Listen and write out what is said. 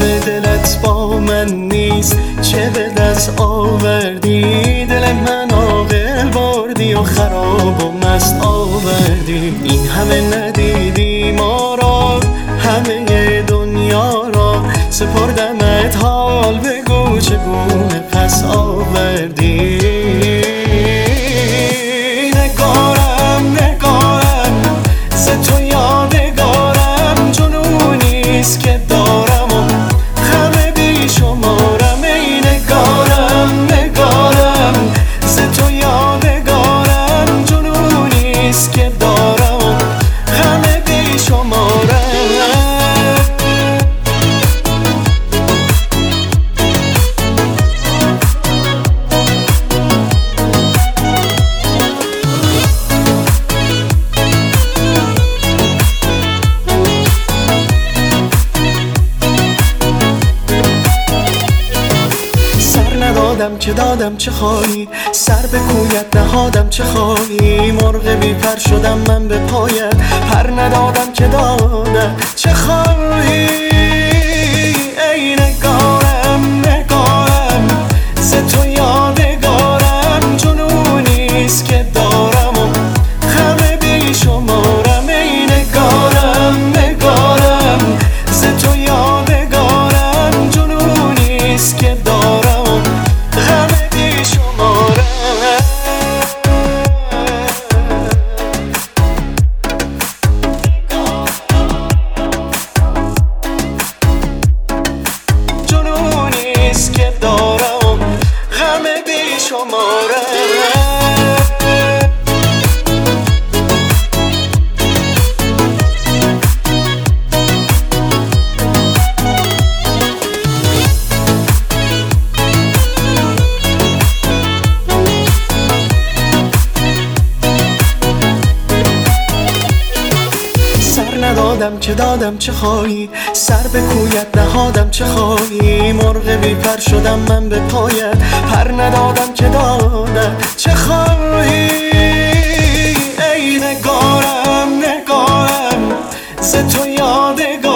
حالت با من نیست. چه به دست آوردی؟ دل من عاقل بردی و خراب و مست آوردی. این همه ندیدی ما را همه دنیا را. سپردمت حال بگو چگونه پس آوردی. نگارم نگارم سر ندادم که دادم چه خواهی سر به کویت نهادم چه خواهی مرغ بی پر شدم من به پایت پر ندادم که دادم چه خواهی ای نگارم نگارم ز تو دادم که دادم چه خواهی؟ سر به کویت نهادم چه خواهی؟ مرغ بی پر شدم من به پایت پر ندادم که دادم چه خواهی؟ ای نگارم نگارم ز تو یادگار